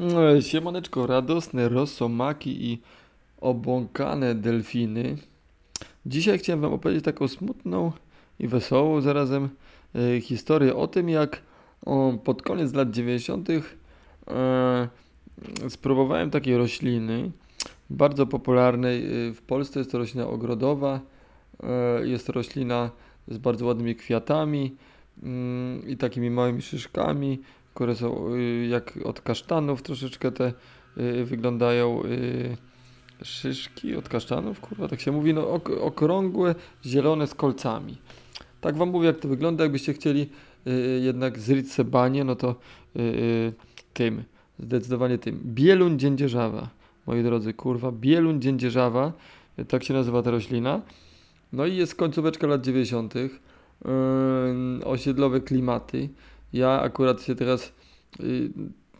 No, Siemaneczko, radosne rosomaki i obłąkane delfiny. Dzisiaj chciałem Wam opowiedzieć taką smutną i wesołą zarazem e, historię o tym, jak pod koniec lat 90. E, spróbowałem takiej rośliny, bardzo popularnej e, w Polsce. Jest to roślina ogrodowa, jest to roślina z bardzo ładnymi kwiatami mm, i takimi małymi szyszkami które są y, jak od kasztanów troszeczkę te y, wyglądają y, szyszki od kasztanów, kurwa, tak się mówi, no ok okrągłe, zielone z kolcami. Tak wam mówię, jak to wygląda, jakbyście chcieli jednak zryć banie, no to tym, zdecydowanie tym. Bieluń dziędzierzawa, moi drodzy, kurwa, bieluń dziędzierzawa, tak się nazywa ta roślina. No i jest końcóweczka lat 90., osiedlowe klimaty. Ja akurat się teraz y,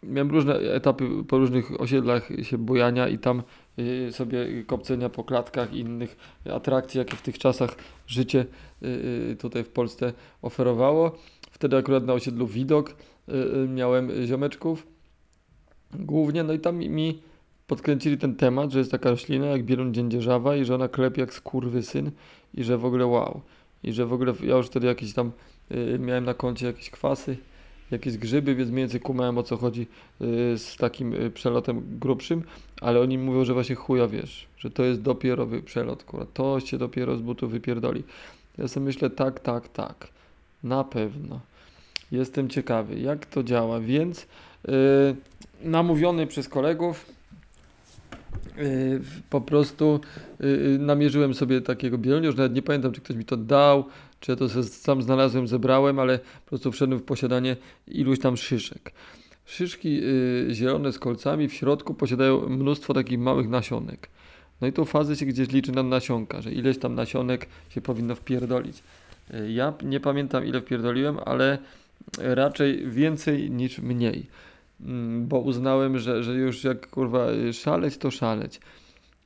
miałem różne etapy po różnych osiedlach się bojania i tam y, sobie kopcenia po klatkach i innych atrakcji, jakie w tych czasach życie y, y tutaj w Polsce oferowało. Wtedy akurat na osiedlu Widok y, y, miałem ziomeczków głównie, no i tam mi podkręcili ten temat, że jest taka roślina jak bieruń dziędzierzawa i że ona klepie jak syn i że w ogóle wow. I że w ogóle ja już wtedy jakieś tam Y, miałem na koncie jakieś kwasy, jakieś grzyby, więc mniej więcej kumałem o co chodzi y, z takim y, przelotem grubszym, ale oni mówią, że właśnie chuja wiesz, że to jest dopierowy przelot, kurwa, to się dopiero z butów wypierdoli. Ja sobie myślę, tak, tak, tak, na pewno. Jestem ciekawy, jak to działa, więc yy, namówiony przez kolegów, po prostu namierzyłem sobie takiego bielonia, już nawet nie pamiętam, czy ktoś mi to dał, czy ja to sam znalazłem, zebrałem, ale po prostu wszedłem w posiadanie iluś tam szyszek. Szyszki y, zielone z kolcami w środku posiadają mnóstwo takich małych nasionek. No i tą fazę się gdzieś liczy na nasionka, że ileś tam nasionek się powinno wpierdolić. Y, ja nie pamiętam ile wpierdoliłem, ale raczej więcej niż mniej. Y, bo uznałem, że, że już jak kurwa szaleć, to szaleć.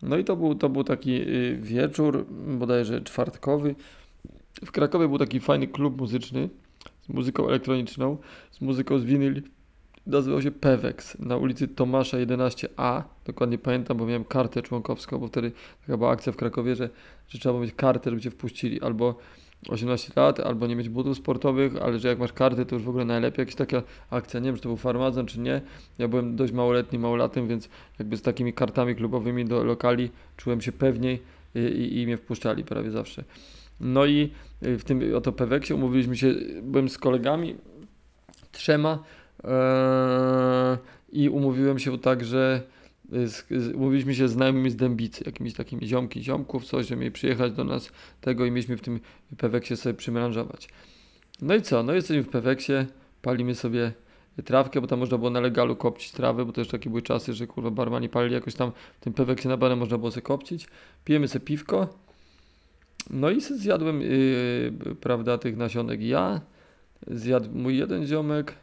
No i to był, to był taki y, wieczór, bodajże czwartkowy, w Krakowie był taki fajny klub muzyczny z muzyką elektroniczną, z muzyką z winyl. Nazywał się Pewex na ulicy Tomasza 11A. Dokładnie pamiętam, bo miałem kartę członkowską, bo wtedy taka była akcja w Krakowie, że, że trzeba mieć kartę, żeby cię wpuścili. Albo 18 lat, albo nie mieć butów sportowych, ale że jak masz kartę, to już w ogóle najlepiej. Jakaś taka akcja, nie wiem, czy to był farmazon, czy nie. Ja byłem dość małoletni, małolatem, więc jakby z takimi kartami klubowymi do lokali czułem się pewniej i, i, i mnie wpuszczali prawie zawsze. No i y, w tym oto Peweksie umówiliśmy się, byłem z kolegami, trzema e, i umówiłem się tak, że z, z, umówiliśmy się z znajomymi z Dębicy, jakimiś takimi ziomki, ziomków, coś, że mieli przyjechać do nas tego i mieliśmy w tym Peweksie sobie przymelanżować. No i co, no jesteśmy w Peweksie, palimy sobie trawkę, bo tam można było na legalu kopcić trawę, bo to już takie były czasy, że kurwa barmani palili jakoś tam w tym Peweksie na banę można było sobie kopcić. Pijemy sobie piwko, no i zjadłem, yy, prawda, tych nasionek ja, zjadł mój jeden ziomek,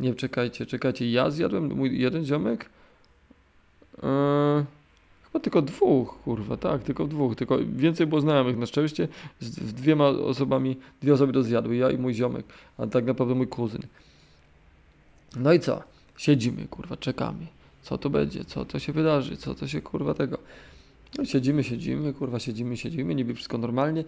nie, czekajcie, czekajcie, ja zjadłem mój jeden ziomek, yy, chyba tylko dwóch, kurwa, tak, tylko dwóch, tylko więcej było znajomych na szczęście, z, dwiema osobami, dwie osoby to zjadły, ja i mój ziomek, a tak naprawdę mój kuzyn. No i co? Siedzimy, kurwa, czekamy. Co to będzie? Co to się wydarzy? Co to się, kurwa, tego... No, siedzimy, siedzimy, kurwa, siedzimy, siedzimy, niby wszystko normalnie.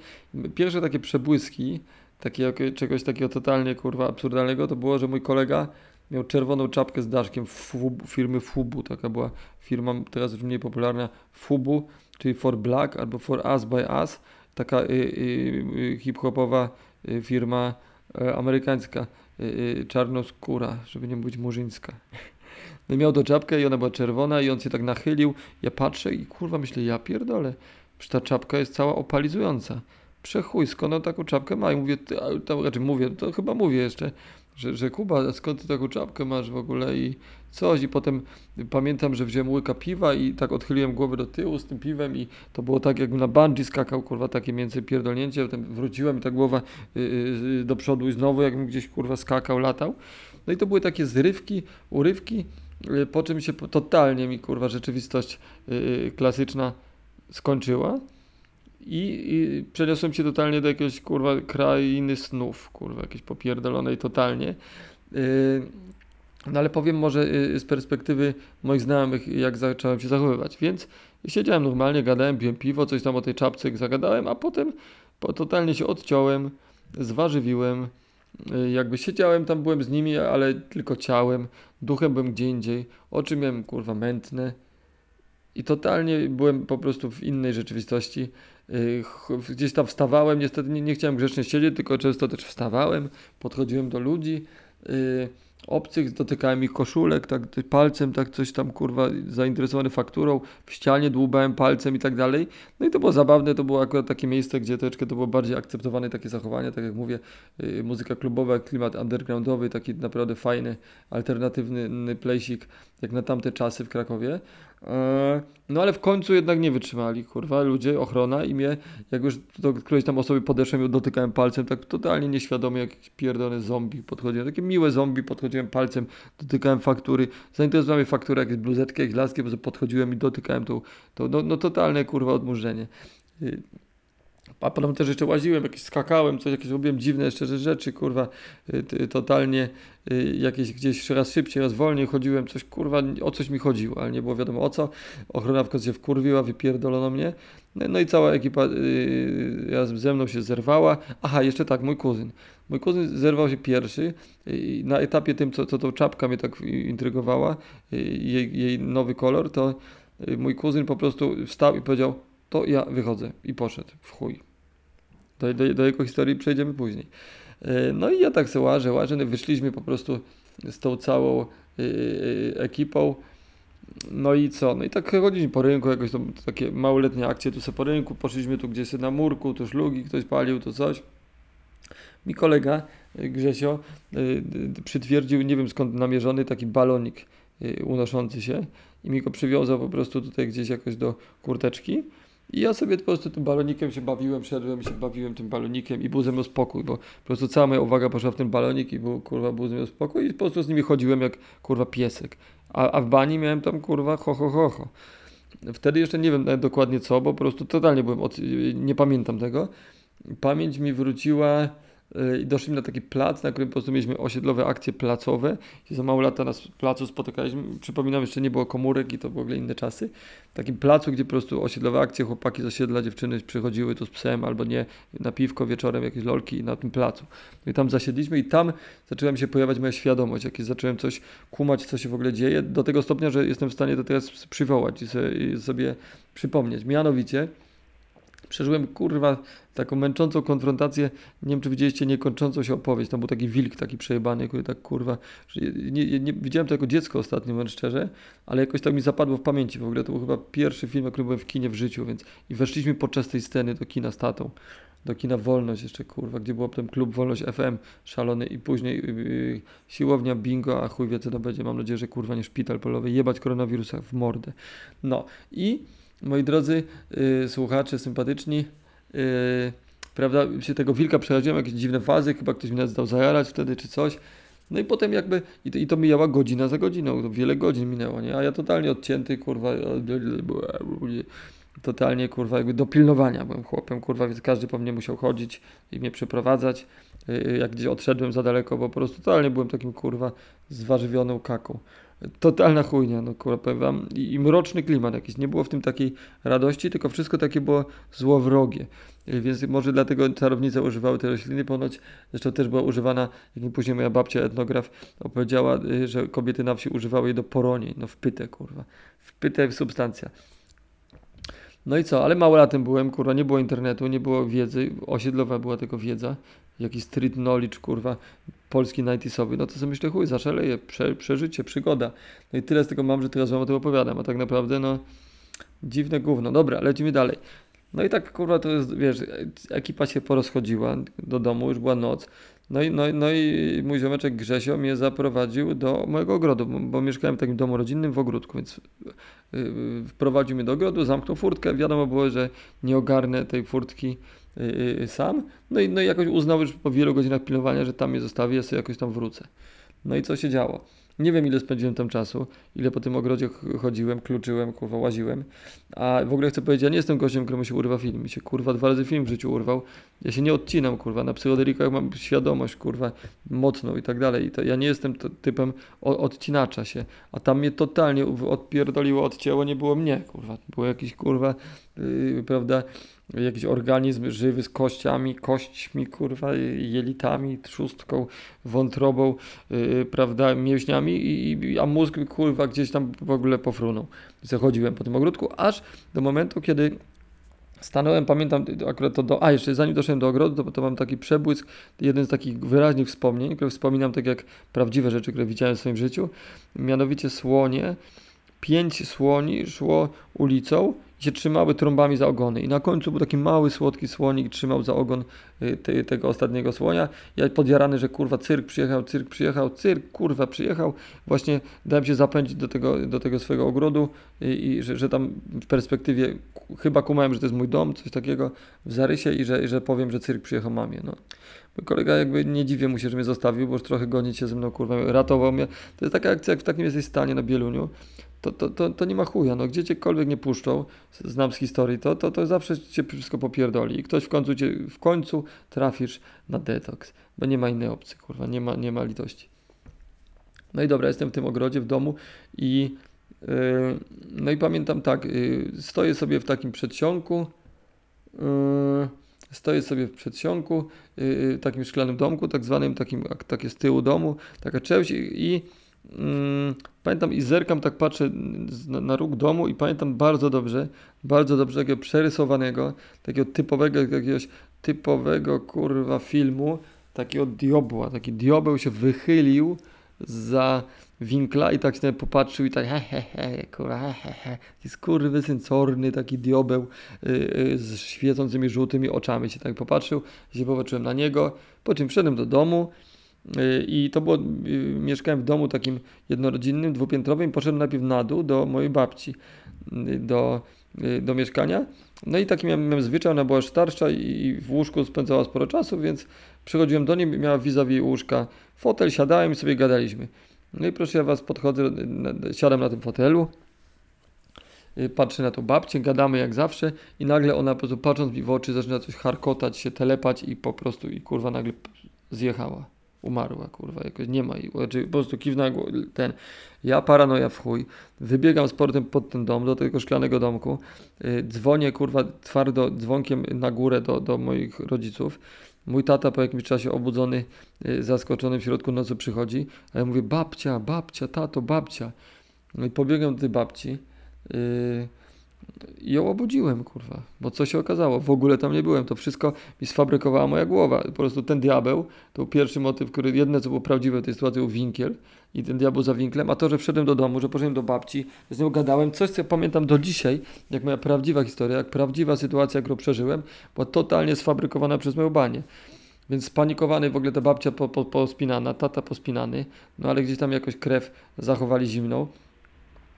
Pierwsze takie przebłyski, takie, czegoś takiego totalnie, kurwa, absurdalnego, to było, że mój kolega miał czerwoną czapkę z daszkiem Fubu, firmy Fubu, taka była firma teraz już mniej popularna, Fubu, czyli For Black albo For Us by Us, taka y, y, y, hip-hopowa y, firma amerykańska, y, y, czarnoskóra, żeby nie mówić murzyńska. No miał do czapkę i ona była czerwona i on się tak nachylił. Ja patrzę i kurwa myślę, ja pierdolę. Przecież ta czapka jest cała opalizująca. Przechuj, skąd on taką czapkę ma? I mówię, ty, raczej mówię, to chyba mówię jeszcze, że, że Kuba, skąd ty taką czapkę masz w ogóle i coś. I potem pamiętam, że wziąłem łyka piwa i tak odchyliłem głowę do tyłu z tym piwem i to było tak, jakbym na bungee skakał, kurwa, takie między pierdolnięcie. Potem wróciłem i ta głowa yy, yy, do przodu i znowu jakbym gdzieś, kurwa, skakał, latał. No i to były takie zrywki, urywki Y, po czym się totalnie mi kurwa rzeczywistość yy, klasyczna skończyła i, i, przeniosłem się totalnie do jakiegoś kurwa krainy snów, kurwa, jakiejś popierdolonej totalnie. Yy, No ale powiem może y, z perspektywy moich znajomych, jak zacząłem się zachowywać. Więc siedziałem normalnie, gadałem, piłem piwo, coś tam o tej czapce zagadałem, a potem po, totalnie się odciąłem, zwarzywiłem. Y, jakby siedziałem tam, byłem z nimi, ale tylko ciałem, duchem byłem gdzie indziej, oczy miałem kurwa mętne i totalnie byłem po prostu w innej rzeczywistości. Y, gdzieś tam wstawałem, niestety nie, nie chciałem grzecznie siedzieć, tylko często też wstawałem, podchodziłem do ludzi obcych, dotykałem ich koszulek, tak palcem, tak coś tam kurwa zainteresowany fakturą, w ścianie dłubałem palcem i tak dalej. No i to było zabawne, to było akurat takie miejsce, gdzie troszeczkę to było bardziej akceptowane takie zachowania, tak jak mówię, yy, muzyka klubowa, klimat undergroundowy, taki naprawdę fajny, alternatywny playsik, jak na tamte czasy w Krakowie. E, no ale w końcu jednak nie wytrzymali, kurwa, ludzie, ochrona i mnie, jak już do którejś tam osoby podeszłem i dotykałem palcem, tak totalnie nieświadomie, jak pierdolony zombie podchodziłem, takie miłe zombie, podchodziłem palcem, dotykałem faktury, zainteresowały mnie faktury, jakieś bluzetki, jakieś laski, bo podchodziłem i dotykałem to, to no, no totalne, kurwa, odmurzenie. A potem też jeszcze łaziłem, jakieś skakałem, coś, jakieś robiłem dziwne jeszcze rzeczy, kurwa, y, totalnie y, jakieś gdzieś raz szybciej, raz wolniej chodziłem, coś, kurwa, o coś mi chodziło, ale nie było wiadomo o co. Ochrona w końcu się wkurwiła, wypierdolono mnie. No, no i cała ekipa yy, razem ze mną się zerwała. Aha, jeszcze tak, mój kuzyn. Mój kuzyn zerwał się pierwszy i na etapie tym, co, co tą czapka mnie tak intrygowała, jej, jej nowy kolor, to mój kuzyn po prostu wstał i powiedział, to ja wychodzę i poszedł w chuj. Do, do, do jego historii przejdziemy później. E, no i ja tak sobie łażę, łażę, no wyszliśmy po prostu z tą całą e, e, ekipą. No i co? No i tak chodziliśmy po rynku, jakoś tam takie małoletnie akcje tu sobie po rynku, poszliśmy tu gdzieś na murku, tu szlugi ktoś palił, tu coś. Mi kolega Grzesio przytwierdził, nie wiem skąd namierzony, taki balonik unoszący się i mi go przywiązał po prostu tutaj gdzieś jakoś do kurteczki. I ja sobie po prostu tym balonikiem się bawiłem, szedłem i się bawiłem tym balonikiem i był ze mną spokój, bo po prostu cała moja uwaga poszła w ten balonik i był, kurwa, był ze mną spokój i po prostu z nimi chodziłem jak, kurwa, piesek. A, a w bani miałem tam, kurwa, ho, ho, ho, ho. Wtedy jeszcze nie wiem dokładnie co, bo po prostu totalnie byłem, od... nie pamiętam tego. Pamięć mi wróciła i doszliśmy na taki plac, na którym po prostu mieliśmy osiedlowe akcje placowe. I za mało lata nas placu spotykaliśmy. Przypominam, jeszcze nie było komórek i to w ogóle inne czasy. W takim placu, gdzie po prostu osiedlowe akcje, chłopaki z osiedla, dziewczyny przychodziły tu z psem albo nie, na piwko wieczorem, jakieś lolki na tym placu. No I tam zasiedliśmy i tam zaczęła mi się pojawiać moja świadomość, jak zacząłem coś kumać, co się w ogóle dzieje, do tego stopnia, że jestem w stanie to teraz przywołać i sobie przypomnieć. Mianowicie, przeżyłem kurwa taką męczącą konfrontację, nie wiem czy widzieliście niekończącą się opowieść, tam był taki wilk taki przejebany, który tak kurwa, nie, nie, widziałem to jako dziecko ostatnio, wręcz szczerze, ale jakoś tak mi zapadło w pamięci, w ogóle to był chyba pierwszy film, który byłem w kinie w życiu, więc i weszliśmy podczas tej sceny do kina z tatą, do kina Wolność jeszcze kurwa, gdzie był ten klub Wolność FM szalony i później yy, siłownia bingo, a chuj wie co to będzie, mam nadzieję, że kurwa nie szpital polowy, jebać koronawirusa w mordę. No i moi drodzy yy, słuchacze sympatyczni, yy, prawda, się tego wilka przechodziłem, jakieś dziwne fazy, chyba ktoś mi nas dał zajarać wtedy czy coś. No i potem jakby, i to, i to mijała godzina za godziną, wiele godzin minęło, nie? A ja totalnie odcięty, kurwa, totalnie, kurwa, jakby do pilnowania byłem chłopem, kurwa, więc każdy po mnie musiał chodzić i mnie przeprowadzać. Y, jak gdzieś odszedłem za daleko, bo po prostu totalnie byłem takim, kurwa, zwarzywioną kaką. Totalna chujnia, no kurwa, powiem wam. I, I, mroczny klimat jakiś. Nie było w tym takiej radości, tylko wszystko takie było złowrogie. Więc może dlatego czarownice używały tej rośliny. Ponoć zresztą też była używana, jak mi później moja babcia etnograf opowiedziała, y, że kobiety na wsi używały jej do poronień. No wpyte, kurwa. Wpyte substancja. No i co, ale mało latem byłem, kurwa, nie było internetu, nie było wiedzy, osiedlowa była tylko wiedza, jakiś street knowledge, kurwa, polski 90 no to sobie myślę, chuj, zaszaleję, prze, przeżycie, przygoda. No i tyle z tego mam, że teraz wam o tym opowiadam, a tak naprawdę, no, dziwne gówno. Dobra, lecimy dalej. No i tak, kurwa, to jest, wiesz, ekipa się porozchodziła do domu, już była noc. No i, no, no i mój ziomeczek Grzesio mnie zaprowadził do mojego ogrodu, bo, mieszkałem w takim domu rodzinnym w ogródku, więc yy, wprowadził mnie do ogrodu, zamknął furtkę. Wiadomo było, że nie ogarnę tej furtki yy, sam. No i, no i jakoś uznał już po wielu godzinach pilnowania, że tam mnie zostawi, ja sobie jakoś tam wrócę. No i co się działo? Nie wiem, ile spędziłem tam czasu, ile po tym ogrodzie ch- chodziłem, kluczyłem, kurwa, łaziłem. A w ogóle chcę powiedzieć, ja nie jestem gościem, któremu się urwa film. Mi się, kurwa, dwa razy film w życiu urwał. Ja się nie odcinam, kurwa. Na psychodelikach mam świadomość, kurwa, mocną i tak dalej. I to, ja nie jestem typem odcinacza się. A tam mnie totalnie odpierdoliło, odcięło, nie było mnie, kurwa. Było jakiś, kurwa, yy, prawda, jakiś organizm żywy z kościami, kośćmi, kurwa, jelitami, trzustką, wątrobą, yy, prawda, mięśniami, i, a mózg, kurwa, gdzieś tam w ogóle pofrunął. Zachodziłem po tym ogródku, aż do momentu, kiedy stanąłem, pamiętam akurat to do, a jeszcze zanim doszedłem do ogrodu, to, to mam taki przebłysk, jeden z takich wyraźnych wspomnień, które wspominam tak jak prawdziwe rzeczy, które widziałem w swoim życiu, mianowicie słonie, pięć słoni szło ulicą i się trzymały trąbami za ogony. I na końcu był taki mały, słodki słonik, trzymał za ogon y, te, tego ostatniego słonia. Ja podjarany, że kurwa cyrk przyjechał, cyrk przyjechał, cyrk kurwa przyjechał. Właśnie dałem się zapędzić do tego, do tego swojego ogrodu i, i że, że tam w perspektywie chyba kumałem, że to jest mój dom, coś takiego w zarysie i że, że powiem, że cyrk przyjechał mamie. No. Bo kolega jakby nie dziwię mu się, że mnie zostawił, bo już trochę gonić się ze mną, kurwa, ratował mnie. To jest taka akcja, jak w takim jesteś stanie na Bieluniu, to, to, to, to nie ma chuja, no gdziekolwiek nie puszczą, znam z historii, to, to, to zawsze cię wszystko popierdoli i ktoś w końcu cię, w końcu trafisz na detoks, bo nie ma innej opcji, kurwa, nie ma, nie ma litości. No i dobra, jestem w tym ogrodzie w domu i yy, no i pamiętam tak, yy, stoję sobie w takim przedsionku, yy, stoję sobie w przedsionku, yy, takim szklanym domku, tak zwanym, takim, takie z tyłu domu, taka część i, i pamiętam i zerkam, tak patrzę na, róg domu i pamiętam bardzo dobrze, bardzo dobrze takiego przerysowanego, takiego typowego, jakiegoś typowego kurwa filmu, takiego diobła, taki diabeł się wychylił za winkla i tak się popatrzył i tak he he he, kurwa he he he, taki skurwysyn corny, taki diobeł y, y, z świecącymi żółtymi oczami się tak popatrzył, się popatrzyłem na niego, po czym wszedłem do domu, I to było, y, mieszkałem w domu takim jednorodzinnym, dwupiętrowym. Poszedłem najpierw na dół do mojej babci, y, do, y, do mieszkania. No i taki miałem, miałem zwyczaj, ona była starsza i w łóżku spędzała sporo czasu, więc przychodziłem do niej, miała vis-a-vis łóżka fotel, siadałem i sobie gadaliśmy. No i proszę ja was, podchodzę, siadam na tym fotelu, y, patrzę na tą babcię, gadamy jak zawsze i nagle ona po prostu patrząc mi w oczy zaczyna coś charkotać, się telepać i po prostu i kurwa nagle zjechała. Umarła, kurwa, jakoś nie ma jej. Znaczy, po prostu kiwnęła gło- ten. Ja paranoja w chuj. Wybiegam z portem pod ten dom, do tego szklanego domku. Yy, dzwonię, kurwa, twardo dzwonkiem na górę do, do moich rodziców. Mój tata po jakimś czasie obudzony, yy, zaskoczony w środku nocy przychodzi. A ja mówię, babcia, babcia, tato, babcia. No i pobiegłem do tej babci. Yy, i ją obudziłem, kurwa, bo co się okazało? W ogóle tam nie byłem, to wszystko mi sfabrykowała moja głowa. Po prostu ten diabeł, to pierwszy motyw, który jedne co było prawdziwe w tej sytuacji, był winkiel i ten diabeł za winklem, a to, że wszedłem do domu, że poszedłem do babci, z nią gadałem, coś co pamiętam do dzisiaj, jak moja prawdziwa historia, jak prawdziwa sytuacja, którą przeżyłem, była totalnie sfabrykowana przez moją banię. Więc spanikowany w ogóle ta babcia po, po, pospinana, tata pospinany, no ale gdzieś tam jakoś krew zachowali zimną.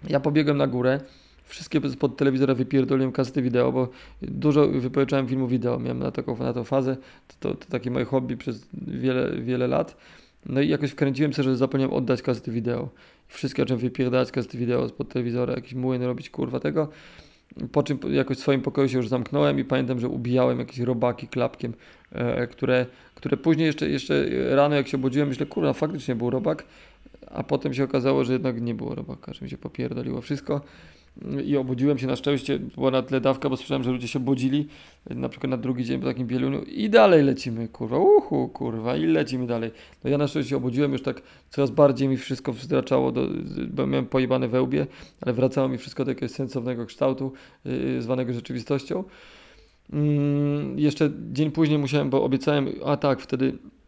Ja pobiegłem na górę, wszystkie pod telewizora wypierdoliłem kasety wideo, bo dużo wypożyczałem filmu wideo, miałem na, taką, na tą fazę, to, to, to takie moje hobby przez wiele, wiele lat. No i jakoś wkręciłem się, że zapomniałem oddać kasety wideo. Wszystkie zacząłem wypierdalać kasety wideo spod telewizora, jakiś młyn robić, kurwa tego. Po czym jakoś w swoim pokoju się już zamknąłem i pamiętam, że ubijałem jakieś robaki klapkiem, e, które, które później jeszcze, jeszcze rano jak się obudziłem, myślę, kurwa, faktycznie był robak, a potem się okazało, że jednak nie było robaka, że mi się popierdoliło wszystko i obudziłem się na szczęście, była na tle dawka, bo słyszałem, że ludzie się budzili, na przykład na drugi dzień po takim bieluniu i dalej lecimy, kurwa, uhu, kurwa, i lecimy dalej. No ja na szczęście obudziłem, już tak coraz bardziej mi wszystko wzraczało, do, bo miałem pojebane we łbie, ale wracało mi wszystko do jakiegoś sensownego kształtu, yy, zwanego rzeczywistością. Mm, jeszcze dzień później musiałem, bo obiecałem, a tak, wtedy yy,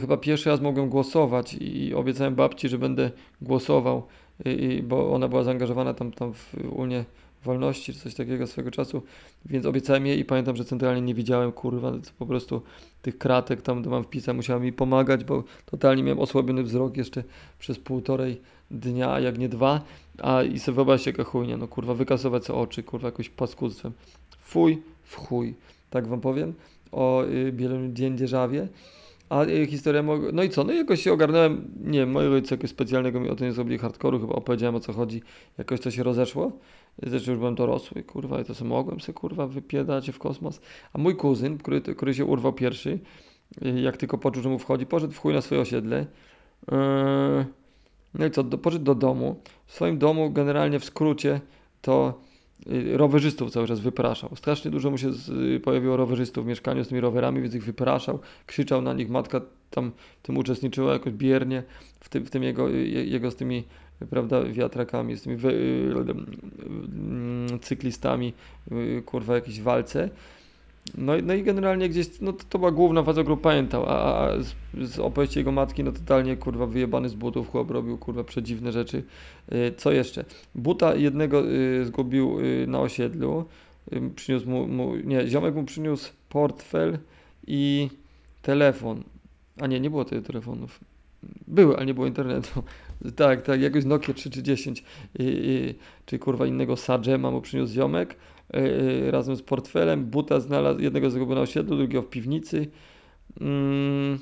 chyba pierwszy raz mogłem głosować i obiecałem babci, że będę głosował i, i- bo ona była zaangażowana tam, tam w Unię Wolności czy coś takiego swego czasu, więc obiecałem jej i pamiętam, że centralnie nie widziałem, kurwa, po prostu tych kratek tam, do mam wpisać, musiała mi pomagać, bo totalnie miałem osłabiony wzrok jeszcze przez półtorej dnia, jak nie dwa, a i sobie wyobraźcie jaka chujnia, no kurwa, wykasować sobie oczy, kurwa, jakoś paskudztwem. Fuj, w chuj, tak wam powiem o y, Bieloniu Dzierżawie. A y, historia mogła... No i co? No jakoś się ogarnąłem, nie wiem, moi rodzice jakoś specjalnego mi o tym nie zrobili hardkoru, chyba opowiedziałem o co chodzi, jakoś to się rozeszło. Zresztą już byłem dorosły, kurwa, i to sobie mogłem sobie, kurwa, wypiedać w kosmos. A mój kuzyn, który, który się urwał pierwszy, y, jak tylko poczuł, że mu wchodzi, poszedł w chuj na swoje osiedle. Yy, no i co, do, poszedł do domu. W swoim domu, generalnie w skrócie, to rowerzystów cały czas wypraszał. Strasznie dużo mu się z, y, pojawiło rowerzystów w mieszkaniu z tymi rowerami, więc ich wypraszał, krzyczał na nich, matka tam tym uczestniczyła jakoś biernie, w tym, w tym jego, je- jego z tymi prawda, wiatrakami, z tymi wy, y, y, cyklistami, y, kurwa, jakieś walce. No, no i generalnie gdzieś, no to, to była główna faza, którą pamiętał, a, a z, z opowieści jego matki, no totalnie, kurwa, wyjebany z butów, chłop robił, kurwa, przedziwne rzeczy. Y, Co jeszcze? Buta jednego y, zgubił y, na osiedlu, y, przyniósł mu, mu, nie, ziomek mu przyniósł portfel i telefon, a nie, nie było tych telefonów. Były, ale nie było internetu. Tak, tak, jakoś Nokia 3310, y, y, czy kurwa innego Sagema mu przyniósł ziomek y, razem z portfelem. Buta znalazł, jednego zgubił na osiedlu, drugiego w piwnicy. Mm,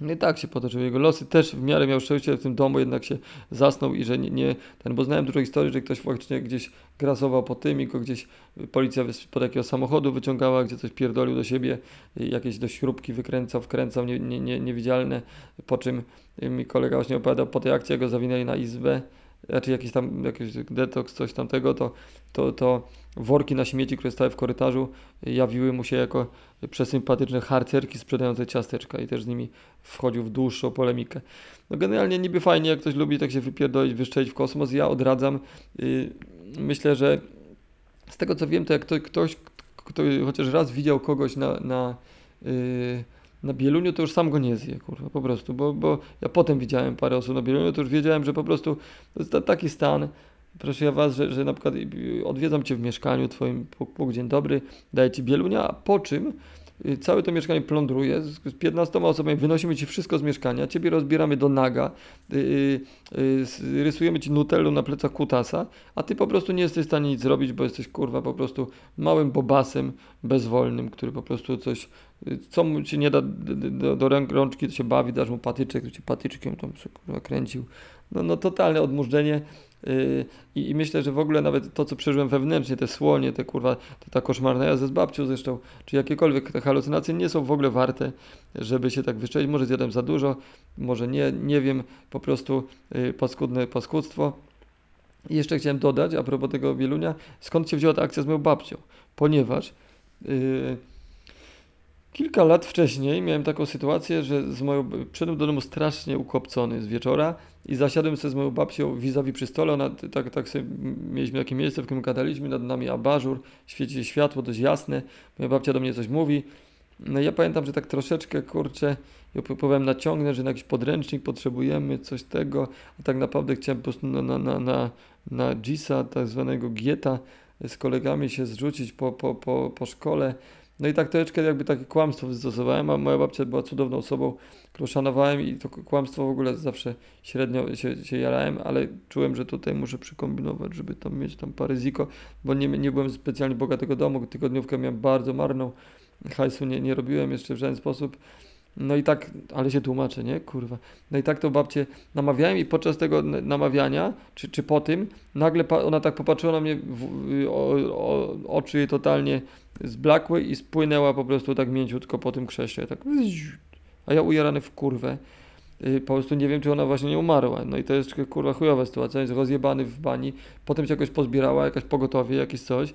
no i tak się potoczyły jego losy. Też w miarę miał szczęście w tym domu, jednak się zasnął i że nie, nie ten, bo znałem dużo historii, że ktoś faktycznie gdzieś grasował po tym i go gdzieś policja wys- pod jakiegoś samochodu wyciągała, gdzie coś pierdolił do siebie, y, jakieś do śrubki wykręcał, wkręcał nie, nie, nie, niewidzialne, po czym y, mi kolega właśnie opowiadał, po tej akcji go zawinęli na izbę, znaczy jakiś tam jakiś detoks, coś tamtego, to, to, to worki na śmieci, które stały w korytarzu, y, jawiły mu się jako przesympatyczne harcerki sprzedające ciasteczka i też z nimi wchodził w dłuższą polemikę. No generalnie niby fajnie, jak ktoś lubi tak się wypierdolić, wyszczelić w kosmos, ja odradzam. Yy, myślę, że z tego co wiem, to jak to, ktoś, kto chociaż raz widział kogoś na, na, yy, na Bieluniu, to już sam go nie zje, kurwa, po prostu, bo, bo ja potem widziałem parę osób na Bieluniu, to już wiedziałem, że po prostu to jest ta, taki stan, proszę ja was, że, że na przykład yy, odwiedzam cię w mieszkaniu twoim, puk, dzień dobry, daję ci Bielunia, a po czym y, całe to mieszkanie plądruje, z z 15 osobami wynosimy ci wszystko z mieszkania, ciebie rozbieramy do naga, y, y, y, s- rysujemy ci nutellą na plecach kutasa, a ty po prostu nie jesteś w stanie nic zrobić, bo jesteś kurwa po prostu małym bobasem bezwolnym, który po prostu coś, y, co mu ci nie da do, do rączki, to się bawi, dasz mu patyczek, to cię patyczkiem tam sobie, kurwa kręcił. No, no totalne odmurzenie. Yy, I, I myślę, że w ogóle nawet to, co przeżyłem wewnętrznie, te słonie, te kurwa, to ta koszmarna jazda z babcią zresztą, czy jakiekolwiek te halucynacje nie są w ogóle warte, żeby się tak wyszczelić. Może zjadłem za dużo, może nie, nie wiem, po prostu yy, paskudne paskudztwo. I jeszcze chciałem dodać, a propos tego Wielunia, skąd się wzięła ta akcja z moją babcią? Ponieważ yy, kilka lat wcześniej miałem taką sytuację, że z moją, przyszedłem do domu strasznie ukopcony z wieczora i zasiadłem sobie z moją babcią vis-a-vis przy stole, ona, tak, tak sobie, mieliśmy takie miejsce, w którym gadaliśmy, nad nami abażur, świeci światło dość jasne, moja babcia do mnie coś mówi, no i ja pamiętam, że tak troszeczkę, kurczę, ja próbowałem naciągnąć, że na jakiś podręcznik potrzebujemy, coś tego, a tak naprawdę chciałem po prostu na, na, na, na, na GIS-a, tak zwanego Gieta, z kolegami się zrzucić po, po, po, po szkole, no i tak troszeczkę jakby takie kłamstwo wystosowałem, a moja babcia była cudowną osobą, którą szanowałem i to kłamstwo w ogóle zawsze średnio się, się jarałem, ale czułem, że tutaj muszę przykombinować, żeby tam mieć tam parę ziko, bo nie, nie byłem specjalnie bogatego domu, tygodniówkę miałem bardzo marną, hajsu nie, nie robiłem jeszcze w żaden sposób. No i tak, ale się tłumaczę, nie? Kurwa. No i tak to babcię namawiałem i podczas tego namawiania, czy, czy po tym, nagle ona tak popatrzyła na mnie, w, o, o, oczy jej totalnie zblakły i spłynęła po prostu tak mięciutko po tym krześle, tak a ja ujarany w kurwę. Y, Po prostu nie wiem, czy ona właśnie nie umarła. No i to jest kurwa chujowa sytuacja. Jest rozjebany w bani. Potem się jakoś pozbierała, jakaś pogotowie, jakieś coś.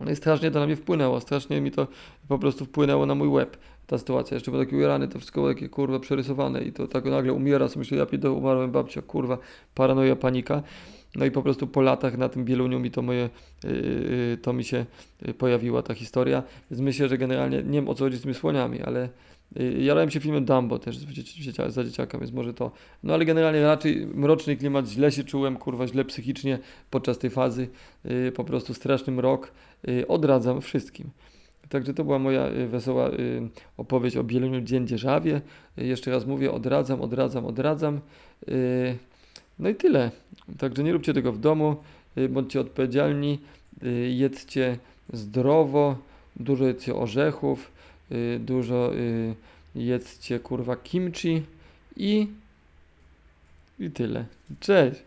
No i strasznie to na mnie wpłynęło. Strasznie mi to po prostu wpłynęło na mój łeb. Ta sytuacja. Jeszcze był taki ujarany, to wszystko było takie kurwa przerysowane i to tak nagle umiera. sobie Myślę, ja pierdolę, umarłem babcia, kurwa, paranoja, panika. No i po prostu po latach na tym Bieluniu mi to moje, yy, yy, to mi się yy, pojawiła ta historia. Więc myślę, że generalnie, nie wiem o co chodzi z tymi słoniami, ale jarałem się filmem Dumbo też za dzieciaka, więc może to. No ale generalnie raczej mroczny klimat, źle się czułem, kurwa, źle psychicznie podczas tej fazy. Po prostu straszny mrok. Odradzam wszystkim. Także to była moja y, wesoła y, opowieść o Bieluniu Dzień Dzierżawie. Y, jeszcze raz mówię, odradzam, odradzam, odradzam. No i tyle. Także nie róbcie tego w domu, y, bądźcie odpowiedzialni, y, jedzcie zdrowo, dużo jedzcie orzechów, y, dużo jedzcie kurwa kimchi i i tyle. Cześć!